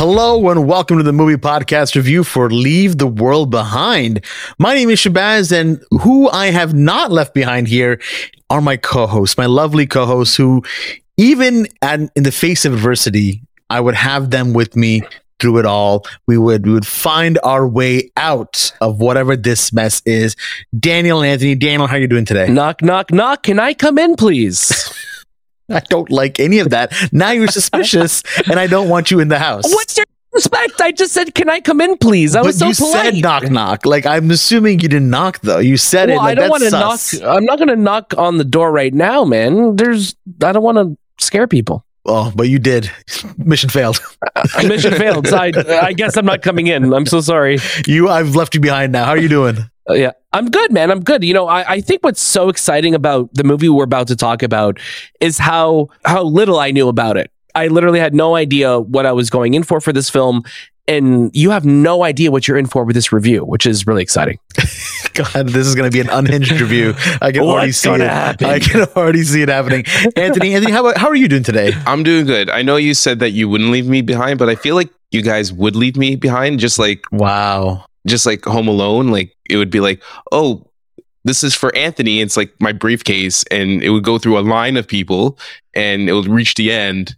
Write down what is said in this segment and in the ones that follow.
Hello and welcome to the movie podcast review for Leave the World Behind. My name is Shahbaz and who I have not left behind here are my co-hosts, my lovely co-hosts who even at, in the face of adversity, I would have them with me through it all. We would we would find our way out of whatever this mess is. Daniel and Anthony, Daniel, how are you doing today? Knock, knock, knock. Can I come in, please? I don't like any of that. Now you're suspicious, and I don't want you in the house. What's your respect? I just said, "Can I come in, please?" I but was so polite. you polite. said knock knock. Like I'm assuming you didn't knock though. You said well, it. Like, I don't want to knock. I'm not going to knock on the door right now, man. There's. I don't want to scare people. Oh, but you did. Mission failed. Mission failed. So I, I guess I'm not coming in. I'm so sorry. You, I've left you behind now. How are you doing? Uh, yeah, I'm good, man. I'm good. You know, I, I think what's so exciting about the movie we're about to talk about is how how little I knew about it. I literally had no idea what I was going in for for this film, and you have no idea what you're in for with this review, which is really exciting. God, this is going to be an unhinged review. I can already see it. happen? I can already see it happening. Anthony, Anthony, how, how are you doing today? I'm doing good. I know you said that you wouldn't leave me behind, but I feel like you guys would leave me behind, just like Wow. Just like Home Alone. Like it would be like, oh, this is for Anthony. It's like my briefcase, and it would go through a line of people, and it would reach the end,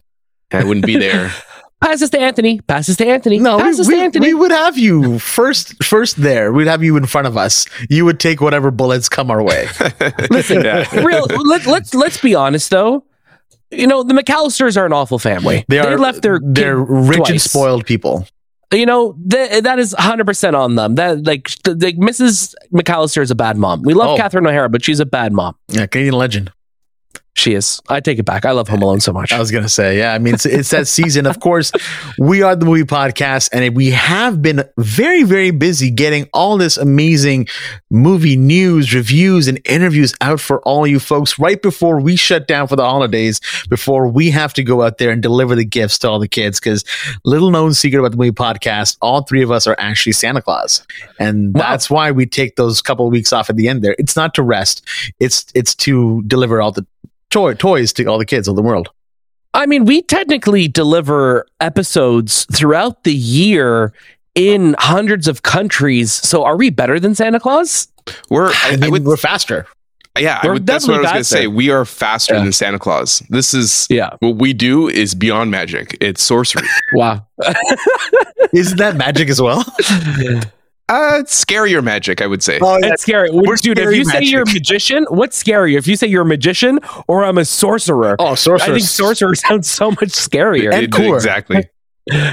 and I wouldn't be there. Pass this to Anthony. Pass this to Anthony. No, Pass we, we, to Anthony. we would have you first first there. We'd have you in front of us. You would take whatever bullets come our way. Listen, Yeah. real. Let, let's let's be honest though. You know, the McAllisters are an awful family. They are left their they're kid rich and spoiled people. You know, th- that is 100% on them. That like, th- like Mrs. McAllister is a bad mom. We love Oh. Catherine O'Hara, but she's a bad mom. Yeah, Canadian legend. She is. I take it back. I love Home Alone so much. I was gonna say, yeah. I mean, it's, it's that season. Of course, we are the movie podcast, and we have been very, very busy getting all this amazing movie news, reviews, and interviews out for all you folks right before we shut down for the holidays. Before we have to go out there and deliver the gifts to all the kids, because little known secret about the movie podcast, all three of us are actually Santa Claus, and Wow. that's why we take those couple of weeks off at the end. There, it's not to rest; it's it's to deliver all the toy toys to all the kids of the world. I mean, we technically deliver episodes throughout the year in hundreds of countries. So are we better than Santa Claus? We're, I I, I mean, would, we're faster. yeah, we're would, that's what I was going to say. We are faster Yeah. than Santa Claus. This is Yeah. what we do is beyond magic. It's sorcery. Wow. Isn't that magic as well? uh, it's scarier magic, I would say. Oh, It's scary. We're Dude, if scary you say you're a magician, what's scarier? If you say you're a magician or I'm a sorcerer? oh, sorcerer. I think sorcerer sounds so much scarier. And cooler. Exactly.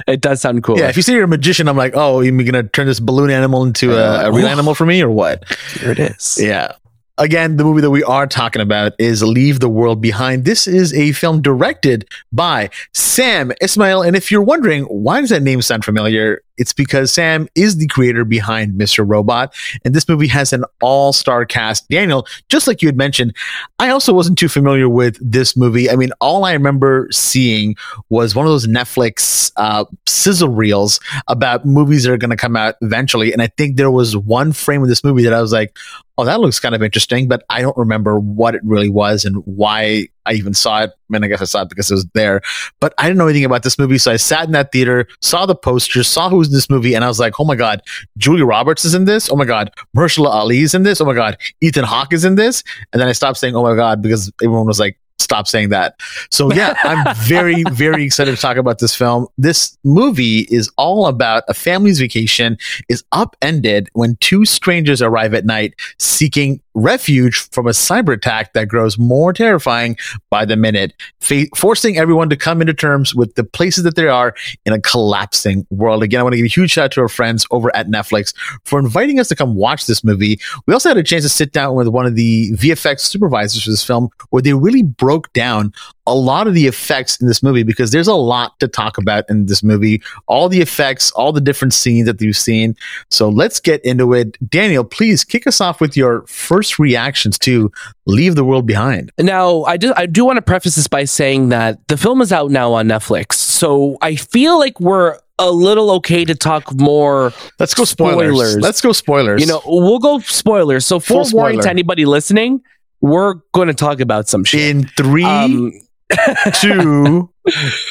It does sound cool. Yeah, if you say you're a magician, I'm like, oh, you're gonna turn this balloon animal into a, a real Uh, animal for me, or what? Here it is. Yeah. Again, the movie that we are talking about is Leave the World Behind. This is a film directed by Sam Esmail. And if you're wondering, why does that name sound familiar? It's because Sam is the creator behind Mr. Robot. And this movie has an all star cast. Daniel, just like you had mentioned, I also wasn't too familiar with this movie. I mean, all I remember seeing was one of those Netflix uh, sizzle reels about movies that are going to come out eventually. And I think there was one frame of this movie that I was like, oh, that looks kind of interesting, but I don't remember what it really was and why I even saw it. I mean, I guess I saw it because it was there, but I didn't know anything about this movie. So I sat in that theater, saw the posters, saw who's in this movie, and I was like, oh my God, Julia Roberts is in this. Oh my God, Mahershala Ali is in this. Oh my God, Ethan Hawke is in this. And then I stopped saying, oh my God, because everyone was like, stop saying that. So yeah, I'm very, very excited to talk about this film. This movie is all about a family's vacation is upended when two strangers arrive at night seeking refuge from a cyber attack that grows more terrifying by the minute, fa- forcing everyone to come into terms with the places that they are in a collapsing world. Again, I want to give a huge shout out to our friends over at Netflix for inviting us to come watch this movie. We also had a chance to sit down with one of the VFX supervisors for this film where they really broke down a lot of the effects in this movie because there's a lot to talk about in this movie. All the effects, all the different scenes that you've seen. So let's get into it. Daniel, please kick us off with your first reactions to Leave the World Behind. Now, I do I do want to preface this by saying that the film is out now on Netflix. So I feel like we're a little okay to talk more. Let's go spoilers. spoilers. Let's go spoilers. You know, we'll go spoilers. So forewarning to anybody listening, we're going to talk about some shit in three, um, two,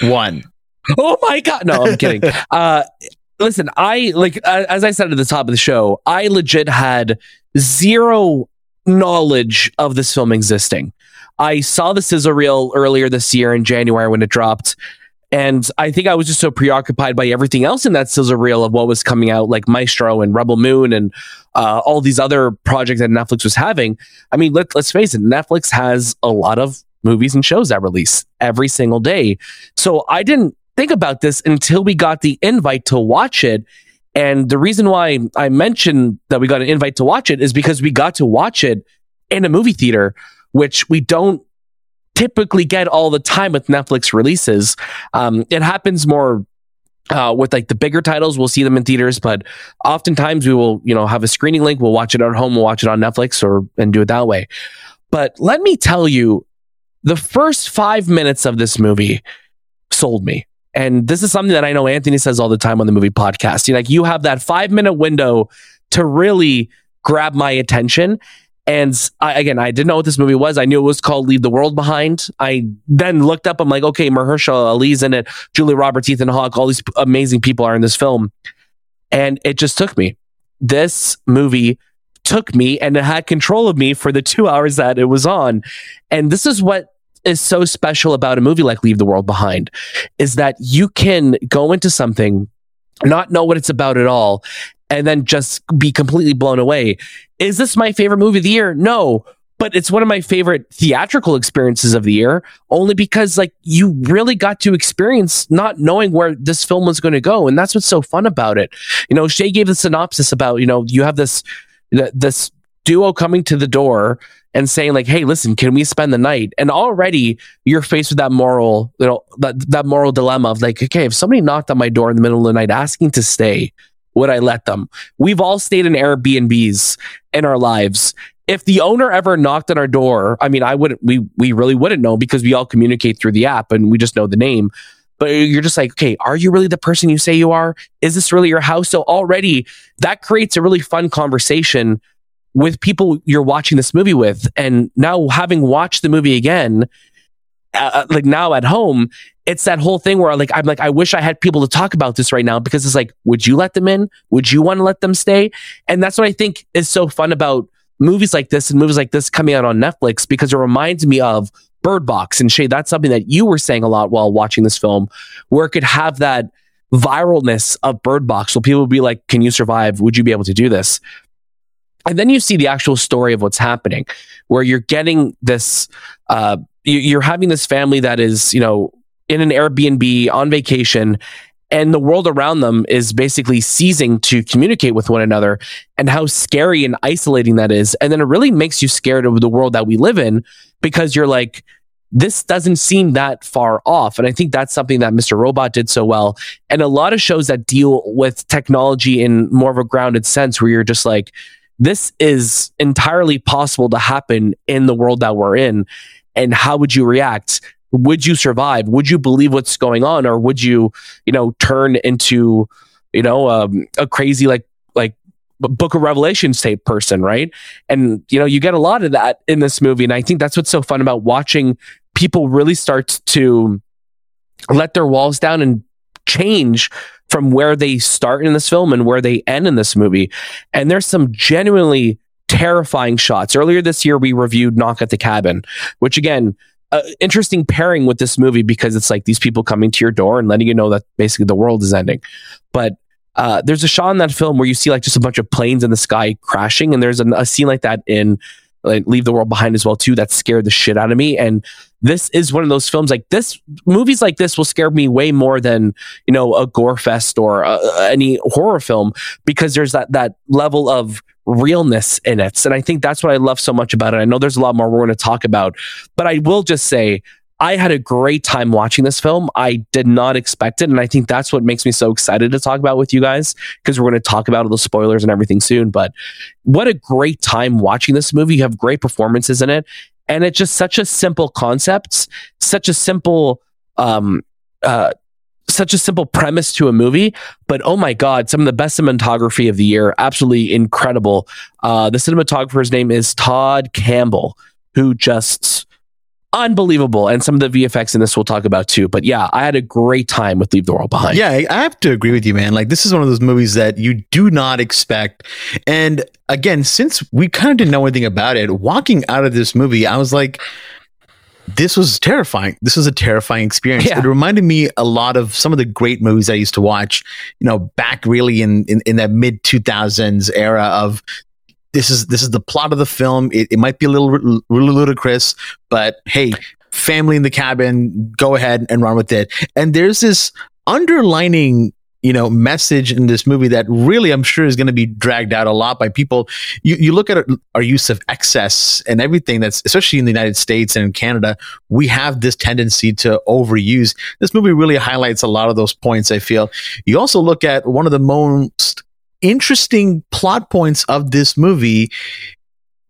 one. Oh my god! No, I'm kidding. Uh, listen, I like as I said at the top of the show, I legit had zero knowledge of this film existing. I saw the sizzle reel earlier this year in January when it dropped. And I think I was just so preoccupied by everything else in that sizzle reel of what was coming out, like Maestro and Rebel Moon and uh, all these other projects that Netflix was having. I mean, let, let's face it, Netflix has a lot of movies and shows that release every single day. So I didn't think about this until we got the invite to watch it. And the reason why I mentioned that we got an invite to watch it is because we got to watch it in a movie theater, which we don't typically get all the time with Netflix releases. Um, it happens more uh, with like the bigger titles, we'll see them in theaters, but oftentimes we will, you know, have a screening link. We'll watch it at home. We'll watch it on Netflix or and do it that way. But let me tell you, the first five minutes of this movie sold me. And this is something that I know Anthony says all the time on the movie podcast. You like you have that five minute window to really grab my attention. And I, again, I didn't know what this movie was. I knew it was called Leave the World Behind. I then looked up. I'm like, okay, Mahershala Ali's in it, Julia Roberts, Ethan Hawke, all these amazing people are in this film, and it just took me. This movie took me and it had control of me for the two hours that it was on. And this is what is so special about a movie like Leave the World Behind is that you can go into something, not know what it's about at all, and then just be completely blown away. Is this my favorite movie of the year? No, but it's one of my favorite theatrical experiences of the year only because like you really got to experience not knowing where this film was going to go and that's what's so fun about it you know shay gave the synopsis about you know you have this this duo coming to the door and saying like hey listen can we spend the night and already you're faced with that moral you know that, that moral dilemma of like okay if somebody knocked on my door in the middle of the night asking to stay would I let them? We've all stayed in Airbnbs in our lives. If the owner ever knocked on our door, I mean, I wouldn't, we, we really wouldn't know because we all communicate through the app and we just know the name. But you're just like, okay, are you really the person you say you are? Is this really your house? So already that creates a really fun conversation with people you're watching this movie with. And now having watched the movie again, uh, uh like now at home, it's that whole thing where like I'm like I wish I had people to talk about this right now because it's like would you let them in? Would you want to let them stay? And that's what I think is so fun about movies like this and movies like this coming out on Netflix because it reminds me of Bird Box and Shay. That's something that you were saying a lot while watching this film, where it could have that viralness of Bird Box. where people would be like, "Can you survive? Would you be able to do this?" And then you see the actual story of what's happening, where you're getting this, uh, you're having this family that is, you know, in an Airbnb on vacation and the world around them is basically ceasing to communicate with one another and how scary and isolating that is. And then it really makes you scared of the world that we live in because you're like, this doesn't seem that far off. And I think that's something that Mr. Robot did so well. And a lot of shows that deal with technology in more of a grounded sense where you're just like, this is entirely possible to happen in the world that we're in. And how would you react? Would you survive? Would you believe what's going on, or would you, you know, turn into, you know, um, a crazy like like Book of Revelations type person, right? And you know, you get a lot of that in this movie, and I think that's what's so fun about watching people really start to let their walls down and change from where they start in this film and where they end in this movie. And there's some genuinely terrifying shots. Earlier this year, we reviewed Knock at the Cabin, which again, interesting pairing with this movie because it's like these people coming to your door and letting you know that basically the world is ending. But uh, there's a shot in that film where you see like just a bunch of planes in the sky crashing, and there's a, a scene like that in like, Leave the World Behind as well too. That scared the shit out of me, and this is one of those films like this. Movies like this will scare me way more than you know a gore fest or uh, any horror film because there's that that level of realness in it. And I think that's what I love so much about it. I know there's a lot more we're going to talk about, but I will just say I had a great time watching this film. I did not expect it. And I think that's what makes me so excited to talk about with you guys because we're going to talk about all the spoilers and everything soon. But what a great time watching this movie. You have great performances in it. And it's just such a simple concept, such a simple, um, uh, such a simple premise to a movie, but oh my god, some of the best cinematography of the year, absolutely incredible. Uh, the cinematographer's name is Tod Campbell, who just unbelievable, and some of the VFX in this we'll talk about too. But yeah, I had a great time with Leave the World Behind. Yeah, I have to agree with you, man. Like this is one of those movies that you do not expect, and again, since we kind of didn't know anything about it, walking out of this movie, I was like this was terrifying. This was a terrifying experience. Yeah. It reminded me a lot of some of the great movies I used to watch, you know, back really in, in, in that mid 2000s era of this is this is the plot of the film. It, it might be a little, little ludicrous, but hey, family in the cabin, go ahead and run with it. And there's this underlining you know message in this movie that really i'm sure is going to be dragged out a lot by people. You, you look at our use of excess and everything that's especially in the united states and in canada we have this tendency to overuse. This movie really highlights a lot of those points i feel. You also look at one of the most interesting plot points of this movie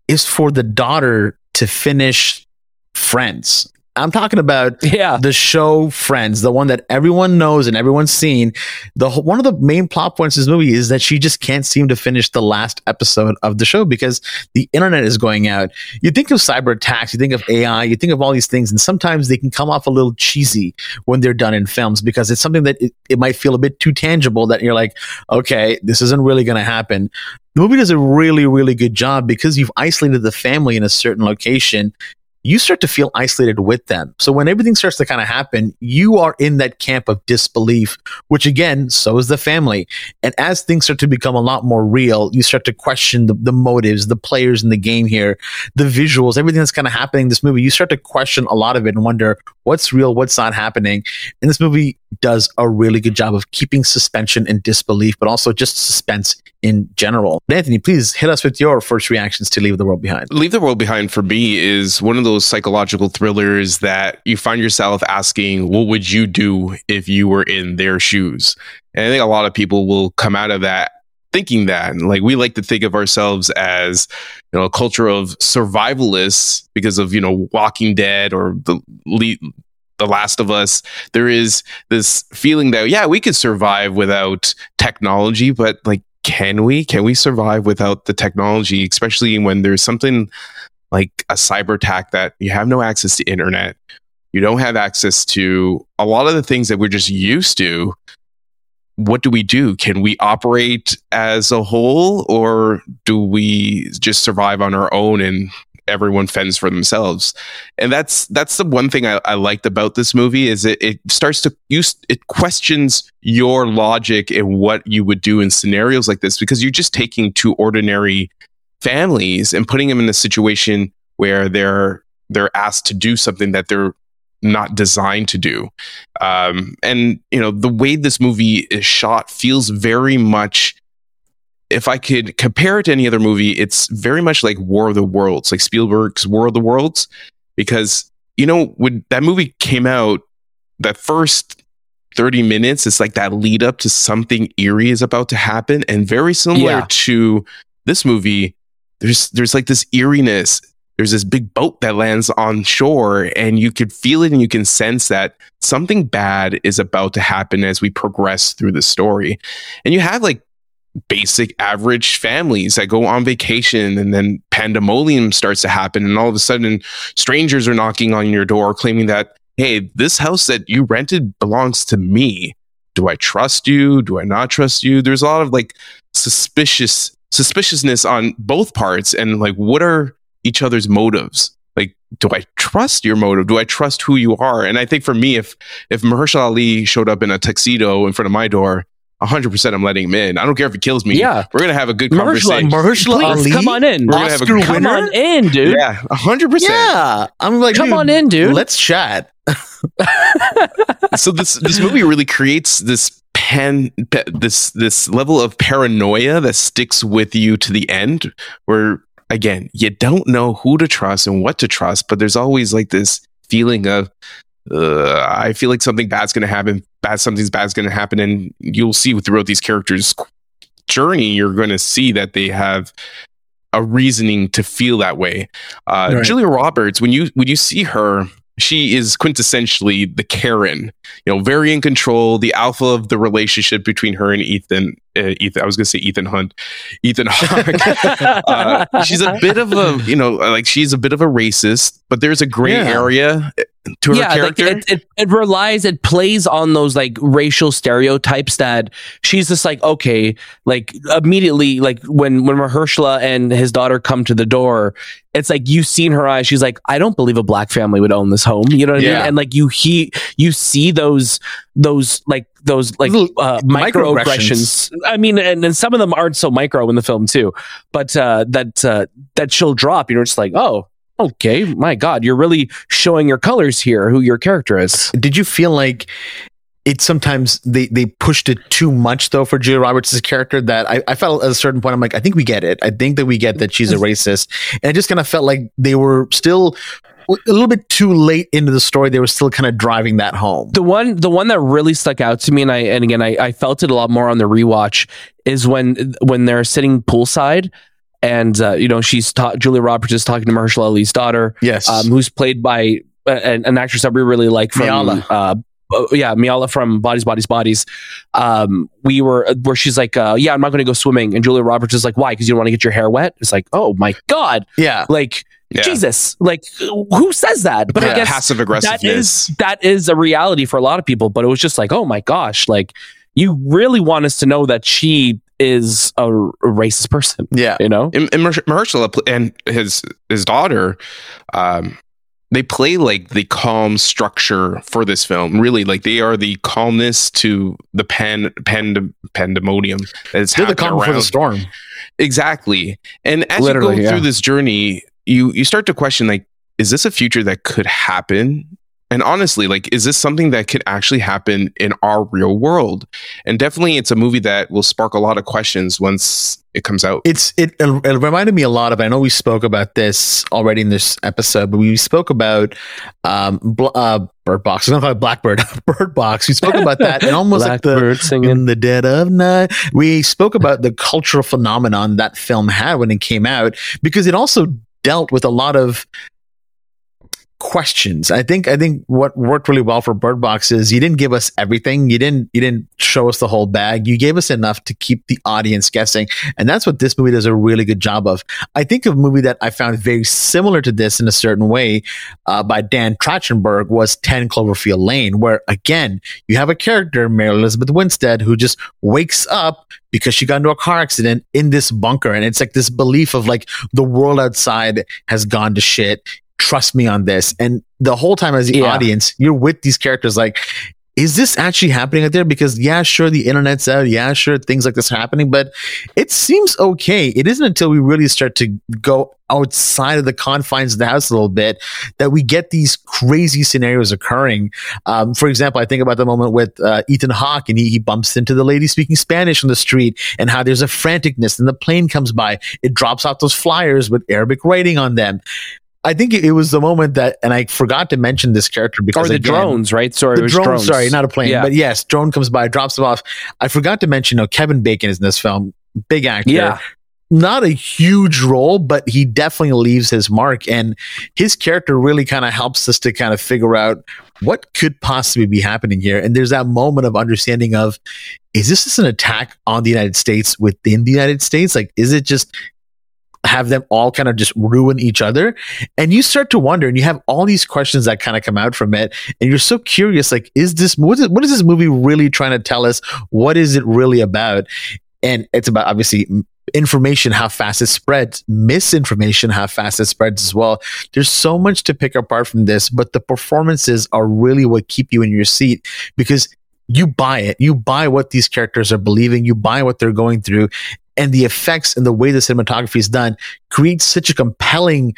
is for the daughter to finish friends I'm talking about yeah. the show Friends, the one that everyone knows and everyone's seen. The one of the main plot points of this movie is that she just can't seem to finish the last episode of the show because the internet is going out. You think of cyber attacks, you think of AI, you think of all these things, and sometimes they can come off a little cheesy when they're done in films because it's something that it, it might feel a bit too tangible that you're like, okay, this isn't really going to happen. The movie does a really, really good job because you've isolated the family in a certain location you start to feel isolated with them. So when everything starts to kind of happen, you are in that camp of disbelief, which again, so is the family. And as things start to become a lot more real, you start to question the, the motives, the players in the game here, the visuals, everything that's kind of happening in this movie. You start to question a lot of it and wonder what's real, what's not happening. And this movie does a really good job of keeping suspension and disbelief, but also just suspense in general. Anthony, please hit us with your first reactions to Leave the World Behind. Leave the World Behind for me is one of those psychological thrillers that you find yourself asking, what would you do if you were in their shoes? And I think a lot of people will come out of that thinking that. And like we like to think of ourselves as, you know, a culture of survivalists because of, you know, Walking Dead or the the Last of Us, there is this feeling that, yeah, we could survive without technology, but like, can we? Can we survive without the technology, especially when there's something like a cyber attack that you have no access to internet, you don't have access to a lot of the things that we're just used to. What do we do? Can we operate as a whole or do we just survive on our own and everyone fends for themselves. And that's that's the one thing I, I liked about this movie is it, it starts to use it questions your logic and what you would do in scenarios like this because you're just taking two ordinary families and putting them in a situation where they're they're asked to do something that they're not designed to do. Um, and you know the way this movie is shot feels very much if I could compare it to any other movie, it's very much like War of the Worlds, like Spielberg's War of the Worlds, because you know when that movie came out, that first 30 minutes is like that lead up to something eerie is about to happen and very similar yeah. to this movie there's there's like this eeriness there's this big boat that lands on shore and you could feel it and you can sense that something bad is about to happen as we progress through the story and you have like basic average families that go on vacation and then pandemonium starts to happen and all of a sudden strangers are knocking on your door claiming that hey this house that you rented belongs to me. Do i trust you? Do i not trust you? There's a lot of like suspicious suspiciousness on both parts and like what are each other's motives? Like do i trust your motive? Do i trust who you are? And i think for me if if mahershala ali showed up in a tuxedo in front of my door 100% i'm letting him in i don't care if he kills me Yeah. we're gonna have a good Mahershala- conversation Mahershala Please, Ali, come on in. We're gonna have a Oscar good- Come winner. on in, dude. yeah 100% Yeah, I'm like, Come dude, on in, dude. Let's chat. so this this movie really creates this pan pa- this this level of paranoia that sticks with you to the end where again you don't know who to trust and what to trust but there's always like this feeling of uh, I feel like something bad's going to happen bad something's bad's going to happen and you'll see throughout these characters journey you're going to see that they have a reasoning to feel that way uh, Right. Julia Roberts when you when you see her she is quintessentially the Karen, you know, very in control, the alpha of the relationship between her and Ethan. Uh, Ethan, I was going to say Ethan Hunt, Ethan Hawke. uh, she's a bit of a, you know, like she's a bit of a racist, but there's a gray Yeah. area to her yeah, like it, it, it relies, it plays on those like racial stereotypes that she's just like, okay, like immediately, like when when Mahershala and his daughter come to the door, it's like you see in her eyes, she's like, I don't believe a black family would own this home. You know what I Yeah. mean? And like you he you see those those like those like uh, microaggressions. microaggressions. I mean, and, and some of them aren't so micro in the film too, but uh, that uh, that she'll drop. You know, it's like, oh, okay, my God, you're really showing your colors here, who your character is. Did you feel like it sometimes they they pushed it too much though for Julia Roberts' character that I, I felt at a certain point I'm like I think we get it. I think that we get that she's a mm-hmm. racist. And I just kind of felt like they were still a little bit too late into the story. They were still kind of driving that home. The one, the one that really stuck out to me, and I, and again, I, I felt it a lot more on the rewatch, is when when they're sitting poolside, and uh, you know she's ta- Julia Roberts is talking to Mahershala Ali's daughter, yes um, who's played by uh, an, an actress that we really like from Miala. uh, uh, yeah, Miala from Bodies, Bodies, Bodies. Um, we were where she's like, uh, yeah, I'm not going to go swimming, and Julia Roberts is like, why? Because you don't want to get your hair wet. It's like, oh my god, yeah like Yeah. Jesus, like who says that? But Yeah, I guess passive that aggressiveness. is that is a reality for a lot of people. But it was just like, oh my gosh, like you really want us to know that she is a, a racist person, yeah you know? and, and Mahershala and his his daughter, um, they play like the calm structure for this film. Really, like they are the calmness to the pan, pand, pandemonium that is they're the happening calm before around. the storm Exactly. And as Literally, you go yeah. through this journey, you you start to question like, is this a future that could happen? And honestly, like, is this something that could actually happen in our real world? And definitely, it's a movie that will spark a lot of questions once it comes out. it's it, it reminded me a lot of I know we spoke about this already in this episode but we spoke about um bl- uh bird box I don't know if I blackbird bird box we spoke about that and almost like the Blackbird singing. in the dead of night. We spoke about the cultural phenomenon that film had when it came out because it also dealt with a lot of questions. I think I think what worked really well for Bird Box is you didn't give us everything. You didn't you didn't show us the whole bag. You gave us enough to keep the audience guessing. And that's what this movie does a really good job of. I think a movie that I found very similar to this in a certain way uh, by Dan Trachtenberg was 10 Cloverfield Lane, where again, you have a character, Mary Elizabeth Winstead, who just wakes up because she got into a car accident in this bunker. And it's like this belief of like the world outside has gone to shit. Trust me on this. And the whole time as the Yeah. audience, you're with these characters like, is this actually happening out there? Because yeah, sure, the internet's out. Yeah, sure, things like this are happening, but it seems okay. It isn't until we really start to go outside of the confines of the house a little bit that we get these crazy scenarios occurring. Um, for example, I think about the moment with uh, Ethan Hawke and he, he bumps into the lady speaking Spanish on the street and how there's a franticness and the plane comes by. It drops out those flyers with Arabic writing on them. I think it, was the moment that, and I forgot to mention this character because or the again, drones, right? Sorry, the it was drone, drones. sorry, not a plane, Yeah. but yes, drone comes by, drops them off. I forgot to mention, you know, Kevin Bacon is in this film, big actor. Yeah. Not a huge role, but he definitely leaves his mark. And his character really kind of helps us to kind of figure out what could possibly be happening here. And there's that moment of understanding of, is this just an attack on the United States within the United States? Like, is it just have them all kind of just ruin each other? And you start to wonder, and you have all these questions that kind of come out from it. And you're so curious, like, is this, what is, what is this movie really trying to tell us? What is it really about? And it's about obviously information, how fast it spreads, misinformation, how fast it spreads as well. There's so much to pick apart from this, but the performances are really what keep you in your seat because you buy it. You buy what these characters are believing. You buy what they're going through. And the effects and the way the cinematography is done creates such a compelling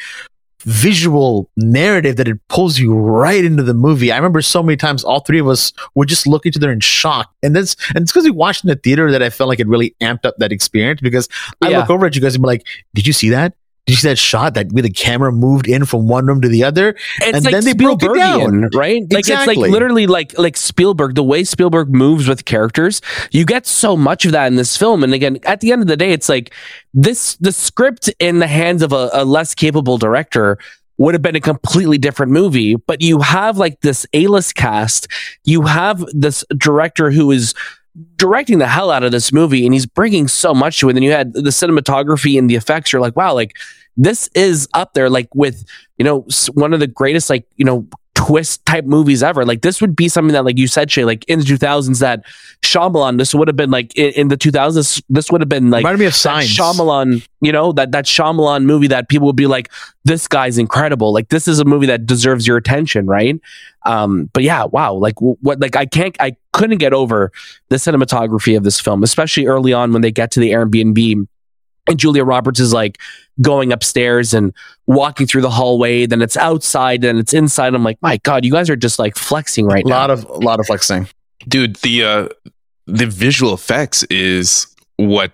visual narrative that it pulls you right into the movie. I remember so many times all three of us would just look each other in shock. And that's and it's because we watched in the theater that I felt like it really amped up that experience because I Yeah. look over at you guys and be like, Did you see that? You see that shot that where the camera moved in from one room to the other? It's And like then they broke it down. Right? Like it's Exactly. like literally like like Spielberg. The way Spielberg moves with characters, you get so much of that in this film. And again, at the end of the day, it's like this: the script in the hands of a, a less capable director would have been a completely different movie. But you have like this A-list cast. You have this director who is directing the hell out of this movie and he's bringing so much to it. And then you had the cinematography and the effects. You're like, wow, like this is up there, like with, you know, one of the greatest, like, you know, twist type movies ever. Like this would be something that, like you said, Shay, like in the 2000s, that Shyamalan, this would have been like in, in the 2000s, this would have been like Reminded me of Signs. Shyamalan, you know, that that Shyamalan movie that people would be like, this guy's incredible. Like this is a movie that deserves your attention, right? Um, but yeah, wow, like what, like I can't, I couldn't get over the cinematography of this film, especially early on when they get to the Airbnb. And Julia Roberts is like going upstairs and walking through the hallway. Then it's outside, then it's inside. I'm like, my God, you guys are just like flexing right a now. lot of a lot of flexing. dude the uh the visual effects is what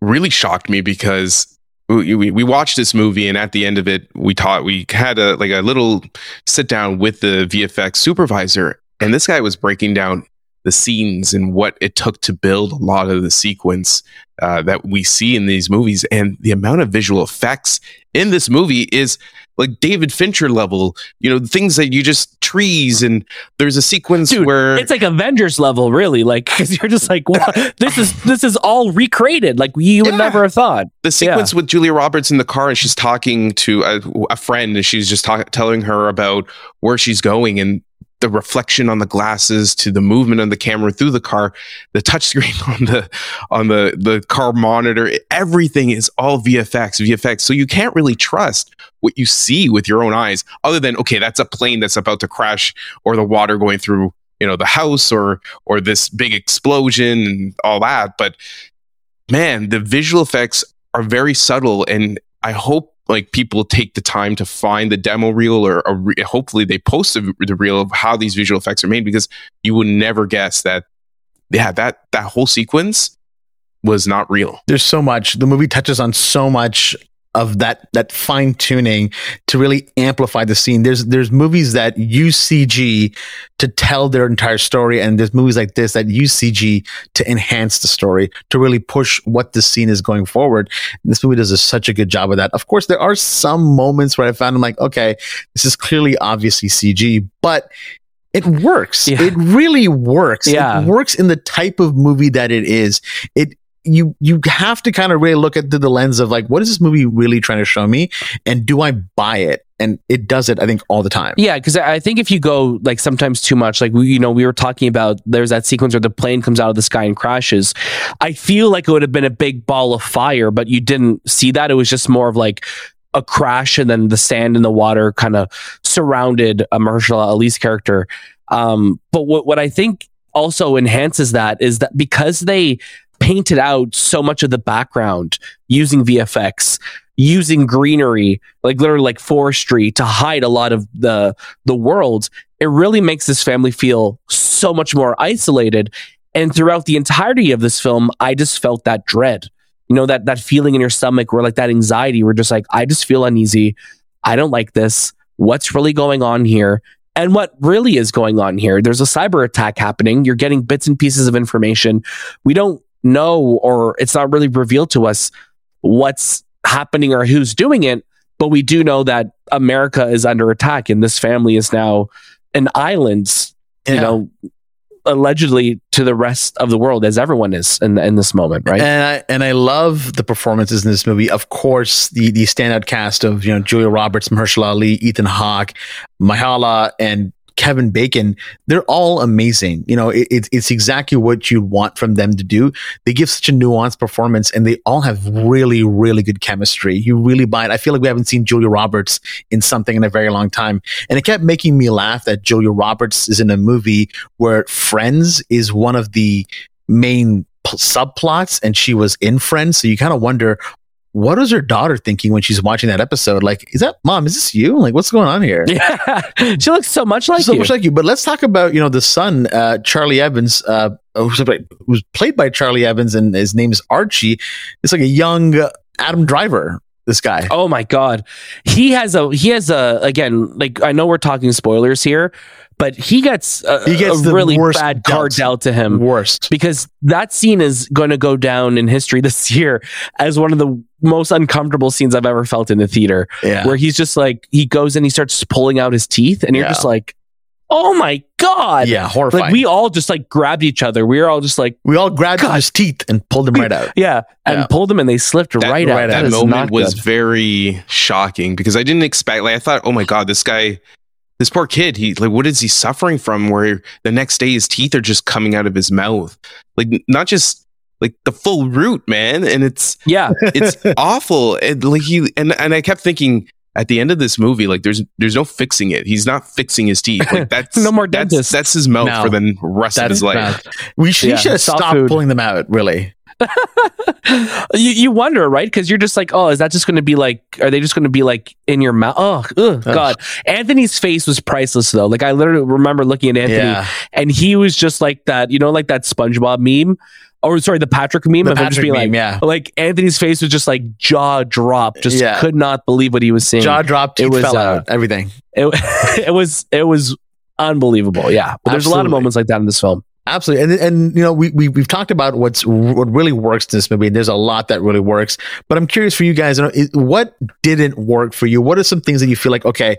really shocked me because we, we, we watched this movie and at the end of it we taught we had a like a little sit down with the vfx supervisor and this guy was breaking down the scenes and what it took to build a lot of the sequence uh, that we see in these movies and the amount of visual effects in this movie is like david fincher level you know things that you just trees and there's a sequence Dude, where it's like Avengers level, really. Like, because you're just like, this is this is all recreated. Like you would Yeah. never have thought. the sequence with Julia Roberts in the car and she's talking to a, a friend and she's just talk, telling her about where she's going and the reflection on the glasses to the movement of the camera through the car, the touchscreen on the on the the car monitor, everything is all VFX, VFX. So you can't really trust what you see with your own eyes, other than okay, that's a plane that's about to crash or the water going through you know the house or or this big explosion and all that. But man, the visual effects are very subtle and i hope like people take the time to find the demo reel or, re- hopefully they post the, the reel of how these visual effects are made because you would never guess that yeah that that whole sequence was not real. There's so much. The movie touches on so much of that that fine tuning to really amplify the scene there's there's movies that use cg to tell their entire story and there's movies like this that use cg to enhance the story to really push what the scene is going forward and this movie does a, such a good job of that of course there are some moments where i found i'm like okay this is clearly obviously cg but it works. Yeah. It really works. Yeah. It works in the type of movie that it is. It you you have to kind of really look at the, lens of like what is this movie really trying to show me and do I buy it? And it does it I think all the time. Yeah, because I think if you go like sometimes too much, like we, you know, we were talking about there's that sequence where the plane comes out of the sky and crashes. I feel like it would have been a big ball of fire, but you didn't see that. It was just more of like a crash, and then the sand and the water kind of surrounded a Mahershala Ali's character. Um, but what what I think also enhances that is that because they painted out so much of the background using VFX, using greenery, like literally like forestry to hide a lot of the the world, it really makes this family feel so much more isolated. And throughout the entirety of this film, I just felt that dread. You know, that that feeling in your stomach where like that anxiety, where just like, I just feel uneasy. I don't like this. What's really going on here? And what really is going on here? There's a cyber attack happening. You're getting bits and pieces of information. We don't know, or it's not really revealed to us what's happening or who's doing it, but we do know that America is under attack and this family is now an island, you know, allegedly to the rest of the world as everyone is in in this moment, right? And I and I love the performances in this movie. Of course, the the standout cast of you know Julia Roberts, Mahershala Ali, Ethan Hawke, Mahala, and Kevin Bacon, they're all amazing. You know, it, it's exactly what you want from them to do. They give such a nuanced performance, and they all have really, really good chemistry. You really buy it. I feel like we haven't seen Julia Roberts in something in a very long time, and it kept making me laugh that Julia Roberts is in a movie where Friends is one of the main subplots, and she was in Friends. So you kind of wonder what is her daughter thinking when she's watching that episode? Like, is that mom? Is this you? Like, what's going on here? Yeah, she looks so much like so you. much like you. But let's talk about you know the son, uh, Charlie Evans, uh, who's, who's played by Charlie Evans, and his name is Archie. It's like a young Adam Driver. This guy. Oh my god, he has a he has a again like I know we're talking spoilers here, but he gets a, He gets a the really worst bad card dealt. dealt to him. Worst. because that scene is going to go down in history this year as one of the most uncomfortable scenes I've ever felt in the theater. Yeah. Where he's just like he goes and he starts pulling out his teeth, and you're Yeah. just like, "Oh my god!" yeah. Horrifying. Like we all just like grabbed each other. We were all just like, we all grabbed God. his teeth and pulled him right out. "Yeah," and Yeah. pulled them, and they slipped that, right out. right That that is moment was good. very shocking because I didn't expect. Like I thought, oh my god, this guy, this poor kid. He like, what is he suffering from? Where the next day his teeth are just coming out of his mouth, like not just like the full root, man. And it's Yeah, it's awful. And like he and and I kept thinking. At the end of this movie, like there's there's no fixing it. He's not fixing his teeth. Like that's No more that's, dentist. That's his mouth No. for the rest of his life. bad. We should, Yeah, he should have stopped food. pulling them out. Really. you, you wonder, right? Because you're just like, oh, is that just going to be like, are they just going to be like in your mouth? Oh, ugh, God. Anthony's face was priceless, though. Like, I literally remember looking at Anthony Yeah. and he was just like that, you know, like that SpongeBob meme, or sorry, the Patrick meme The of him just Patrick being meme, like, yeah. like Anthony's face was just like jaw drop, just Yeah. could not believe what he was seeing. Jaw dropped. It was, fell uh, out. Everything. It, it was, it was unbelievable. Yeah. But there's a lot of moments like that in this film. Absolutely, and and you know we, we we've talked about what's what really works in this movie. and There's a lot that really works, but I'm curious for you guys. You know, what didn't work for you? What are some things that you feel like okay,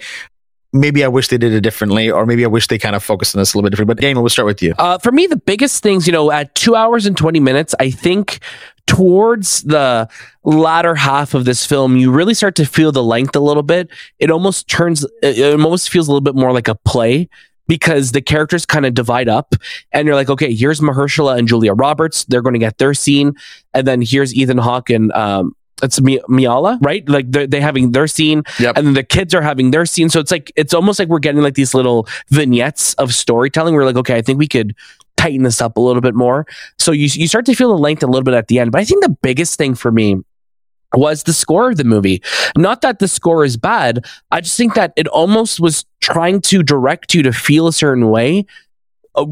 maybe I wish they did it differently, or maybe I wish they kind of focused on this a little bit different. But Daniel, we'll start with you. Uh, for me, the biggest things, you know, at two hours and 20 minutes, I think towards the latter half of this film, you really start to feel the length a little bit. It almost turns, it it almost feels a little bit more like a play because the characters kind of divide up and you're like, okay, here's Mahershala and Julia Roberts. They're going to get their scene. And then here's Ethan Hawke and, um, it's Mi- Miala, right? Like they're, they having their scene, Yep. and then the kids are having their scene. So it's like it's almost like we're getting like these little vignettes of storytelling. We're like, okay, I think we could tighten this up a little bit more. So you you start to feel the length a little bit at the end. But I think the biggest thing for me was the score of the movie. Not that the score is bad. I just think that it almost was trying to direct you to feel a certain way uh,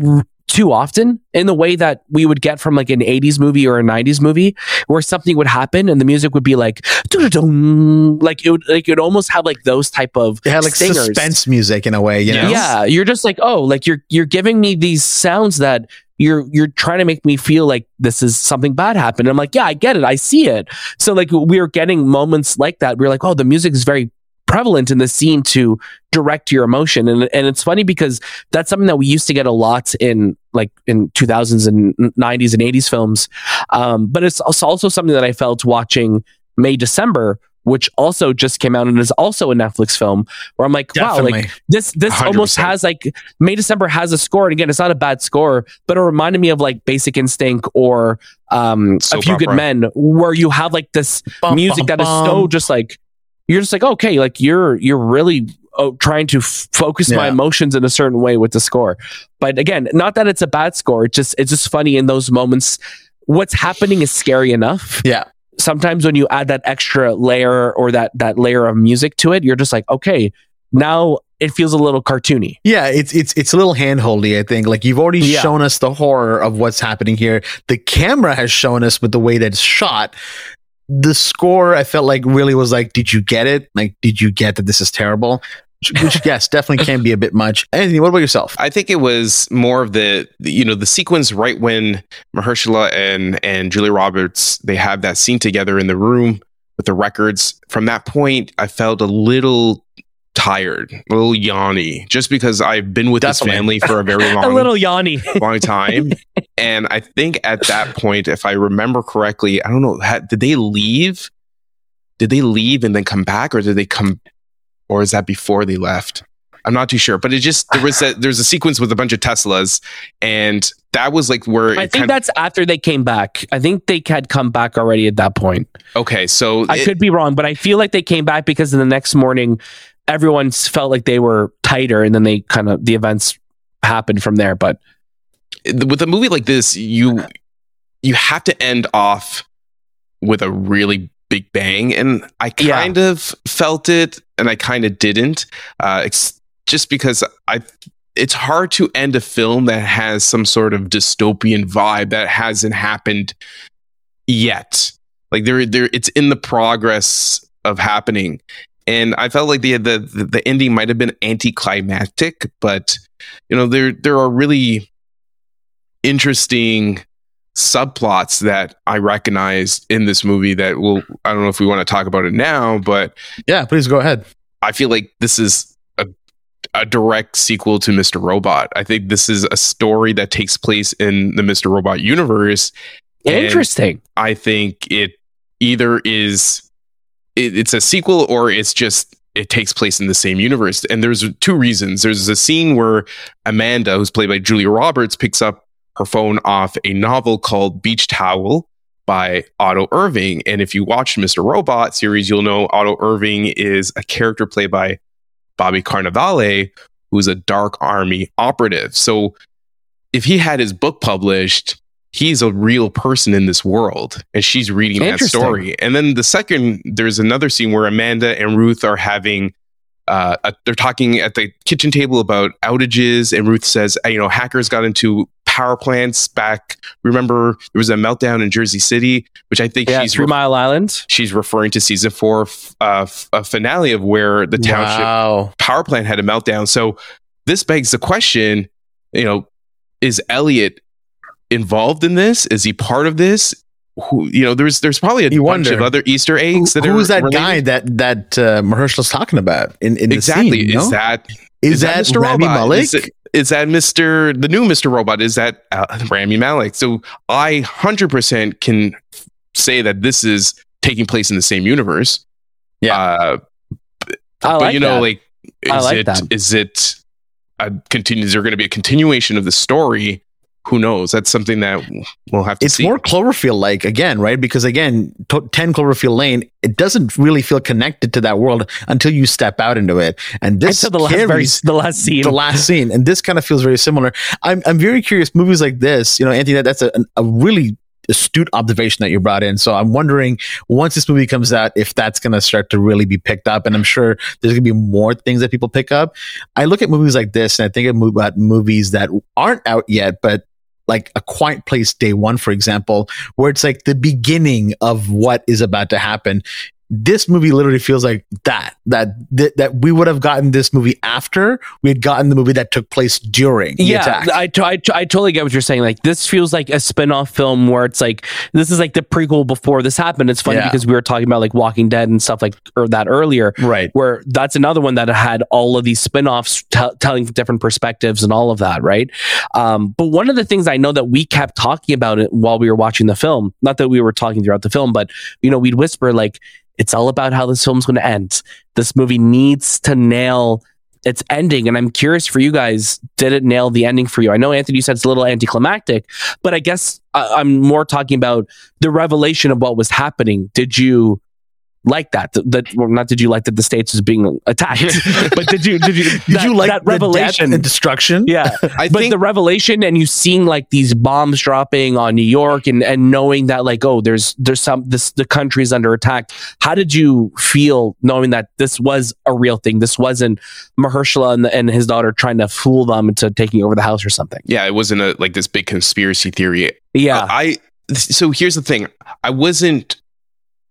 too often in the way that we would get from like an 80s movie or a 90s movie where something would happen and the music would be like like it would like it would almost have like those type of It had like stingers. suspense music in a way, you know. Yeah, you're just like, oh, like you're you're giving me these sounds that you're you're trying to make me feel like this is something bad happened. I'm like, yeah, I get it, I see it. So like we're getting moments like that. We're like, oh, the music is very prevalent in the scene to direct your emotion, and and it's funny because that's something that we used to get a lot in like in 2000s and 90s and 80s films. Um, but it's also something that I felt watching May December. Which also just came out and is also a Netflix film where I'm like, wow, like this this 100%. almost has like May December has a score, and again, it's not a bad score, but it reminded me of like Basic Instinct or um, A Few Good. Men, where you have like this Bum, music bum, that is so just like you're just like okay, like you're you're really oh, trying to f- focus my emotions in a certain way with the score. But again, not that it's a bad score; it's just it's just funny in those moments. What's happening is scary enough Yeah. sometimes when you add that extra layer or that that layer of music to it, you're just like, okay, now it feels a little cartoony. Yeah, it's it's it's a little handholdy. I think like you've already Yeah. shown us the horror of what's happening here. The camera has shown us with the way that it's shot. The score, I felt like really was like, did you get it? Like, did you get that this is terrible? Which, which yes, definitely can be a bit much. Anthony, what about yourself? I think it was more of the the- you know the sequence right when Mahershala and and Julia Roberts they have that scene together in the room with the records. From that point, I felt a little tired, a little yawny, just because I've been with Definitely. this family for a very long a little yawny. long time. and I think at that point, if I remember correctly, I don't know, had, did they leave? Did they leave and then come back, or did they come, or is that before they left? I'm not too sure, but it just there was a there's a sequence with a bunch of Teslas, and that was like where I think that's after they came back. I think they had come back already at that point. okay. So I it- could be wrong, but I feel like they came back because in the next morning, everyone felt like they were tighter, and then they kind of the events happened from there. But with a movie like this, you you have to end off with a really big bang, and I Yeah. kind of felt it, and I kind of didn't. Uh, it's just because I. It's hard to end a film that has some sort of dystopian vibe that hasn't happened yet. Like there, there, it's in the progress of happening, and I felt like the the the ending might have been anticlimactic, but you know there there are really interesting subplots that I recognized in this movie that will I don't know if we want to talk about it now, but Yeah, please go ahead. I feel like this is a a direct sequel to Mr. Robot. I think this is a story that takes place in the Mr. Robot universe. Interesting. I think it either is it, it's a sequel or it's just it takes place in the same universe. And there's two reasons. There's a scene where Amanda, who's played by Julia Roberts, picks up her phone off a novel called Beach Towel by Otto Irving. And if you watch Mr. Robot series, you'll know Otto Irving is a character played by Bobby Cannavale, who's a dark army operative. So if he had his book published, he's a real person in this world and she's reading that story. And then the second, there's another scene where Amanda and Ruth are having uh, a, they're talking at the kitchen table about outages, and Ruth says, uh, "You know, hackers got into power plants back. Remember, there was a meltdown in Jersey City, which I think Yeah, she's Three re- Mile Island. she's referring to season four f- uh, f- a finale of where the township Wow. power plant had a meltdown. So this begs the question, you know, is Elliot involved in this? Is he part of this? Who, you know, there's there's probably a You bunch wonder. of other Easter Who, eggs that are who's are that guy that that uh, Mahershala's talking about in, in exactly? the scene? is no? that is that, Mr. Rami Robot? Malek? Is, it- is that Mr. the new Mr. Robot? Is that uh, Rami Malek? So I hundred percent can say that this is taking place in the same universe. Yeah. Uh, I but like you know, that. like is like it that. is it a continue? Is there going to be a continuation of the story? Who knows? That's something that we'll have to it's see. more Cloverfield like again, right? Because again, to- 10 Cloverfield Lane, it doesn't really feel connected to that world until you step out into it. And this Until the last, very, the last scene. the last scene. And this kind of feels very similar. I'm, I'm very curious. Movies like this, you know, Anthony, that, that's a, a really astute observation that you brought in. So I'm wondering once this movie comes out, if that's going to start to really be picked up. And I'm sure there's going to be more things that people pick up. I look at movies like this and I think about movies that aren't out yet, but like a quiet place day one, for example, where it's like the beginning of what is about to happen. This movie literally feels like that, that, that, that we would have gotten this movie after we had gotten the movie that took place during the yeah, attack. I, t- I, t- I totally get what you're saying. Like this feels like a spin-off film where it's like this is like the prequel before this happened. It's funny Yeah. because we were talking about like Walking Dead and stuff like or that earlier. right. Where that's another one that had all of these spin-offs t- telling different perspectives and all of that, right? Um, but one of the things I know that we kept talking about it while we were watching the film, not that we were talking throughout the film, but you know, we'd whisper like, it's all about how this film's going to end. This movie needs to nail its ending. And I'm curious for you guys, did it nail the ending for you? I know Anthony you said it's a little anticlimactic, but I guess I, I'm more talking about the revelation of what was happening. Did you like that? That, that well, not did you like that the states was being attacked, but did you did you Did that, you like that the revelation? and destruction? yeah, I but think the revelation and you seeing like these bombs dropping on New York and and knowing that like oh there's there's some this the country's under attack. How did you feel knowing that this was a real thing? This wasn't Mahershala and, and his daughter trying to fool them into taking over the house or something. yeah, it wasn't a like this big conspiracy theory. Yeah, Uh, I so here's the thing. I wasn't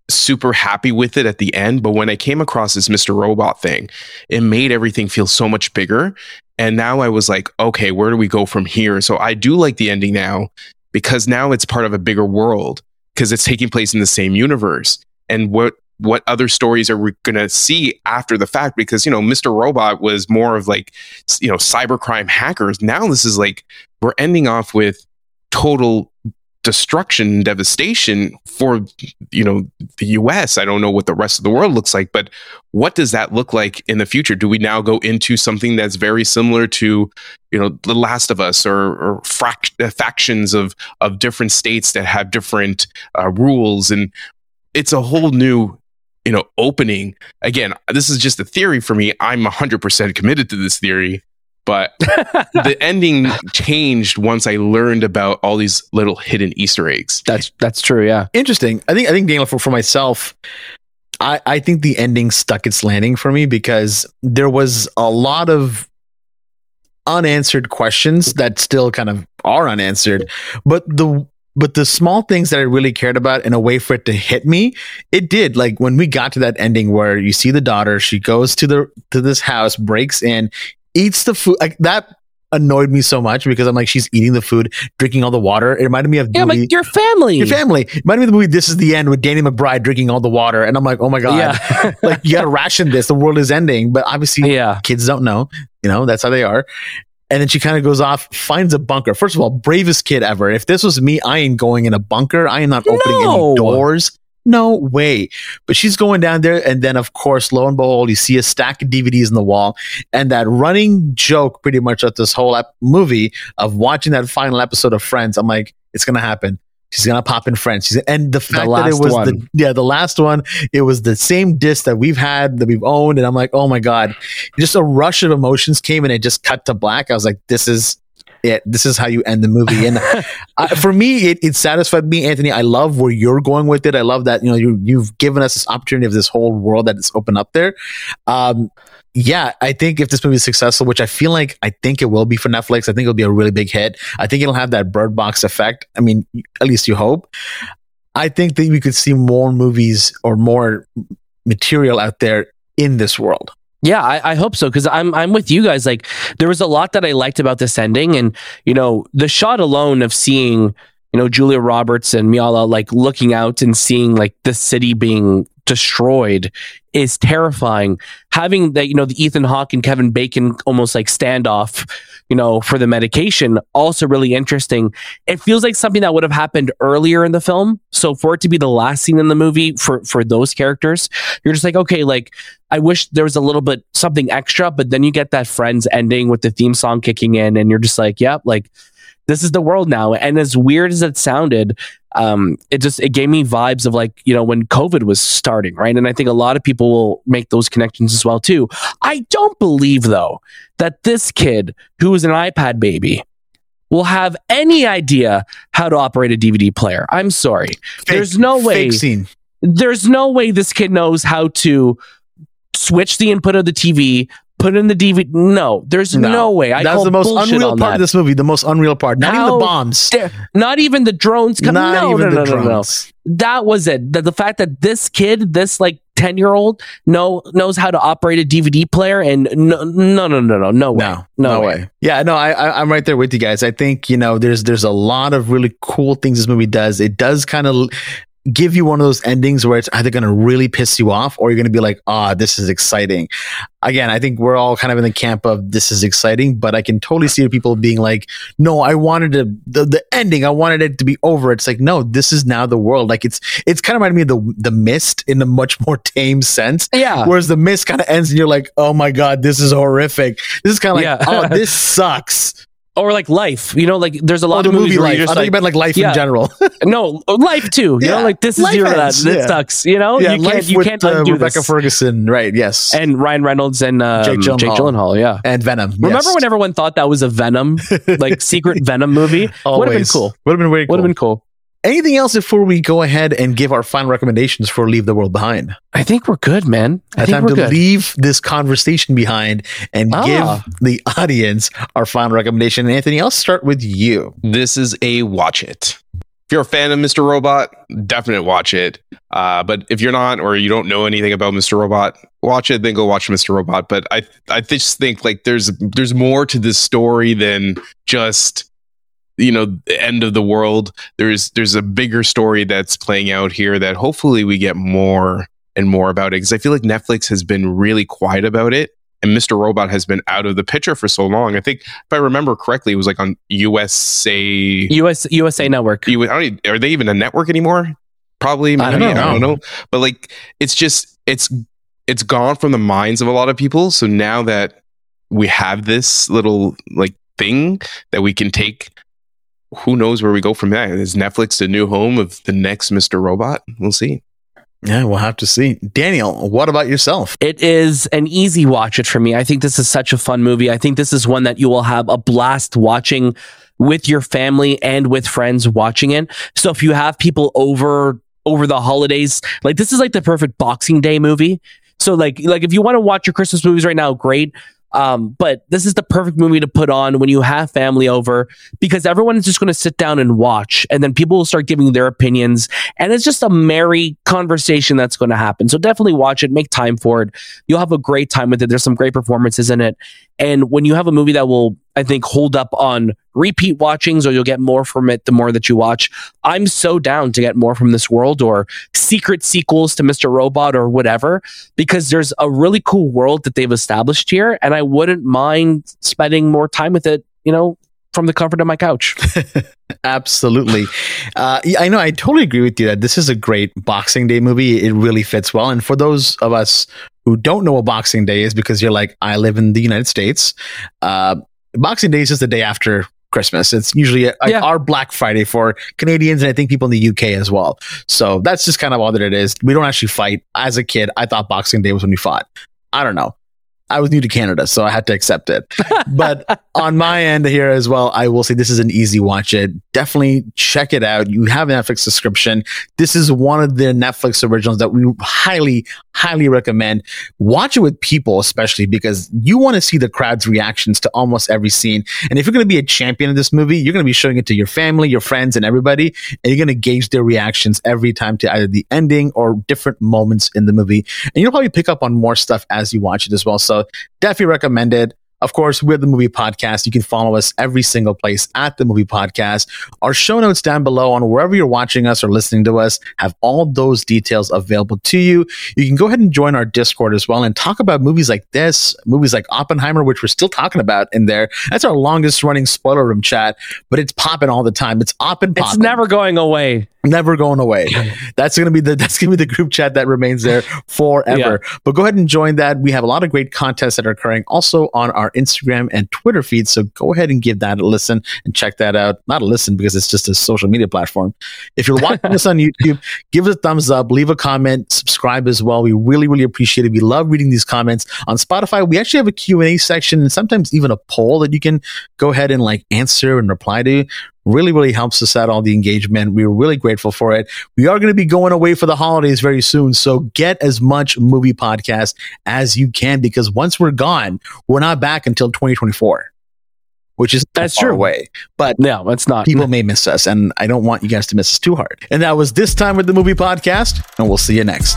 super happy with it at the end, but when I came across this Mr. Robot thing, it made everything feel so much bigger. And now I was like, okay, where do we go from here? So I do like the ending now because now it's part of a bigger world because it's taking place in the same universe. And what what other stories are we going to see after the fact because you know Mr. Robot was more of like you know cybercrime hackers. Now this is like we're ending off with total destruction and devastation for you know the US. I don't know what the rest of the world looks like, but what does that look like in the future? Do we now go into something that's very similar to you know The Last of Us or, or uh, factions of of different states that have different uh, rules and it's a whole new you know opening again this is just a theory for me i'm 100% committed to this theory but the ending changed once I learned about all these little hidden Easter eggs. That's that's true. Yeah. Interesting. I think I think Daniel for, for myself, I, I think the ending stuck its landing for me because there was a lot of unanswered questions that still kind of are unanswered. But the but the small things that I really cared about in a way for it to hit me, it did. Like when we got to that ending where you see the daughter, she goes to the to this house, breaks in, eats the food. Like that annoyed me so much because I'm like, she's eating the food, drinking all the water. It reminded me of Yeah, movie- like your family. your family. It reminded me of the movie This Is the End with Danny McBride drinking all the water. And I'm like, oh my God. Yeah. like you gotta ration this. The world is ending. But obviously yeah. kids don't know. You know, that's how they are. And then she kind of goes off, finds a bunker. First of all, bravest kid ever. If this was me, I ain't going in a bunker. I am not opening No. any doors. No way. But she's going down there. And then, of course, lo and behold, you see a stack of DVDs in the wall. And that running joke pretty much of this whole ep- movie of watching that final episode of Friends, I'm like, it's going to happen. She's gonna pop in Friends. She's, and the fact that it was the yeah the last one, it was the same disc that we've had that we've owned, and I'm like, oh my god, just a rush of emotions came and it just cut to black. I was like, this is it. This is how you end the movie. And I, for me, it, it satisfied me, Anthony. I love where you're going with it. I love that you know you you've given us this opportunity of this whole world that is open up there. Um, yeah, I think if this movie is successful, which I feel like I think it will be for Netflix, I think it'll be a really big hit. I think it'll have that Bird Box effect. I mean, at least you hope. I think that we could see more movies or more material out there in this world. Yeah, I, I hope so because I'm I'm with you guys. Like there was a lot that I liked about this ending, and you know the shot alone of seeing you know Julia Roberts and Miala like looking out and seeing like the city being destroyed is terrifying. Having that you know the Ethan Hawke and Kevin Bacon almost like standoff, you know, for the medication also really interesting. It feels like something that would have happened earlier in the film. So for it to be the last scene in the movie for for those characters, you're just like okay, like I wish there was a little bit something extra, but then you get that Friends ending with the theme song kicking in, and you're just like, yep, like this is the world now. And as weird as it sounded, um, it just it gave me vibes of like you know when COVID was starting, right? And I think a lot of people will make those connections as well too. I don't believe though that this kid who is an iPad baby will have any idea how to operate a DVD player. I'm sorry. There's no way Fake scene. there's no way this kid knows how to switch the input of the TV, put in the DVD. No, there's no, No. way. I That's the most unreal part of this movie. The most unreal part. Not even the bombs. dare- Not even the drones. Not no, even no, the no, no, no. drones. That was it. The, the fact that this kid, this like ten year old, know knows how to operate a DVD player, and no, no, no, no, no, no way, No, no, way. Yeah, no, I, I, I'm right there with you guys. I think you know, there's there's a lot of really cool things this movie does. It does kind of give you one of those endings where it's either going to really piss you off or you're going to be like, ah, this is exciting. Again, I think we're all kind of in the camp of this is exciting, but I can totally see people being like, no, I wanted to, the, the ending, I wanted it to be over. It's like, no, this is now the world. Like it's, it's kind of reminded me of the, the mist in a much more tame sense. Yeah, Whereas the mist kind of ends and you're like, oh my God, this is horrific. This is kind of like, Yeah. oh, this sucks. Or like life. You know, like there's a lot Oh, of movies movie where life. I thought like, you meant like life Yeah. in general. no, life too. You Yeah. know, like this is Life zero that. ends, It yeah. sucks. You know, yeah, you can't you with can't uh, Rebecca this. Ferguson. Right. Yes. and Ryan Reynolds and um, Jake Jake, Gyllenhaal. Gyllenhaal. Yeah. and Venom. Remember when everyone thought that was a Venom, like secret Venom movie? Would have been cool. Would have been very cool. Would have been cool. Anything else before we go ahead and give our final recommendations for Leave the World Behind? I think we're good, man. I It's think time we're to good. leave this conversation behind and Ah. give the audience our final recommendation. Anthony, I'll start with you. This is a watch it. If you're a fan of Mr. Robot, definitely watch it. Uh, but if you're not, or you don't know anything about Mr. Robot, watch it. Then go watch Mr. Robot. But I, I just think like there's there's more to this story than just you know the end of the world. There's there's a bigger story that's playing out here that hopefully we get more and more about it because I feel like Netflix has been really quiet about it. and Mr. Robot has been out of the picture for so long. I think if I remember correctly, it was like on USA US USA Network. You, are they even a network anymore? Probably. Maybe, I don't know. I don't know. But like, it's just it's it's gone from the minds of a lot of people. So now that we have this little like thing that we can take, who knows where we go from there? Is Netflix the new home of the next Mr. Robot? We'll see. Yeah, we'll have to see. Daniel, what about yourself? It is an easy watch it for me. I think this is such a fun movie. I think this is one that you will have a blast watching with your family and with friends watching it. So if you have people over over the holidays, like this is like the perfect Boxing Day movie. So like like if you want to watch your Christmas movies right now, great. Um, but this is the perfect movie to put on when you have family over because everyone is just going to sit down and watch, and then people will start giving their opinions, and it's just a merry conversation that's going to happen. So definitely watch it, make time for it. You'll have a great time with it. There's some great performances in it, and when you have a movie that will, I think, hold up on repeat watchings, or you'll get more from it the more that you watch. I'm so down to get more from this world, or secret sequels to Mr. Robot, or whatever, because there's a really cool world that they've established here, and I wouldn't mind spending more time with it. You know, from the comfort of my couch. Absolutely. Uh, I know. I totally agree with you that this is a great Boxing Day movie. It really fits well. And for those of us who don't know what Boxing Day is, because you're like, I live in the United States, uh, Boxing Day is just the day after Christmas. It's usually a, Yeah. our Black Friday for Canadians and I think people in the UK as well. So that's just kind of all that it is. We don't actually fight. As a kid, I thought Boxing Day was when we fought. I don't know. I was new to Canada, so I had to accept it. but on my end here as well, I will say this is an easy watch it. Definitely check it out. You have a Netflix subscription. This is one of the Netflix originals that we highly, highly recommend. Watch it with people, especially because you want to see the crowd's reactions to almost every scene. And if you're going to be a champion of this movie, you're going to be showing it to your family, your friends, and everybody. And you're going to gauge their reactions every time to either the ending or different moments in the movie. And you'll probably pick up on more stuff as you watch it as well. So definitely recommend it. Of course, we're the movie podcast. You can follow us every single place at the movie podcast. Our show notes down below on wherever you're watching us or listening to us have all those details available to you. You can go ahead and join our Discord as well and talk about movies like this, movies like Oppenheimer, which we're still talking about in there. That's our longest running spoiler room chat, but it's popping all the time. It's popping It's never going away. Never going away. That's gonna be the that's gonna be the group chat that remains there forever. But go ahead and join that. We have a lot of great contests that are occurring also on our Instagram and Twitter feeds. So go ahead and give that a listen and check that out. Not a listen because it's just a social media platform. If you're watching this on YouTube, give it a thumbs up, leave a comment, subscribe as well. We really, really appreciate it. We love reading these comments on Spotify. We actually have a Q&A section and sometimes even a poll that you can go ahead and like answer and reply to really really helps us out all the engagement we're really grateful for it we are going to be going away for the holidays very soon so get as much movie podcast as you can because once we're gone we're not back until 2024 which is That's true. away but No, it's not. people may miss us and i don't want you guys to miss us too hard and that was this time with the movie podcast and we'll see you next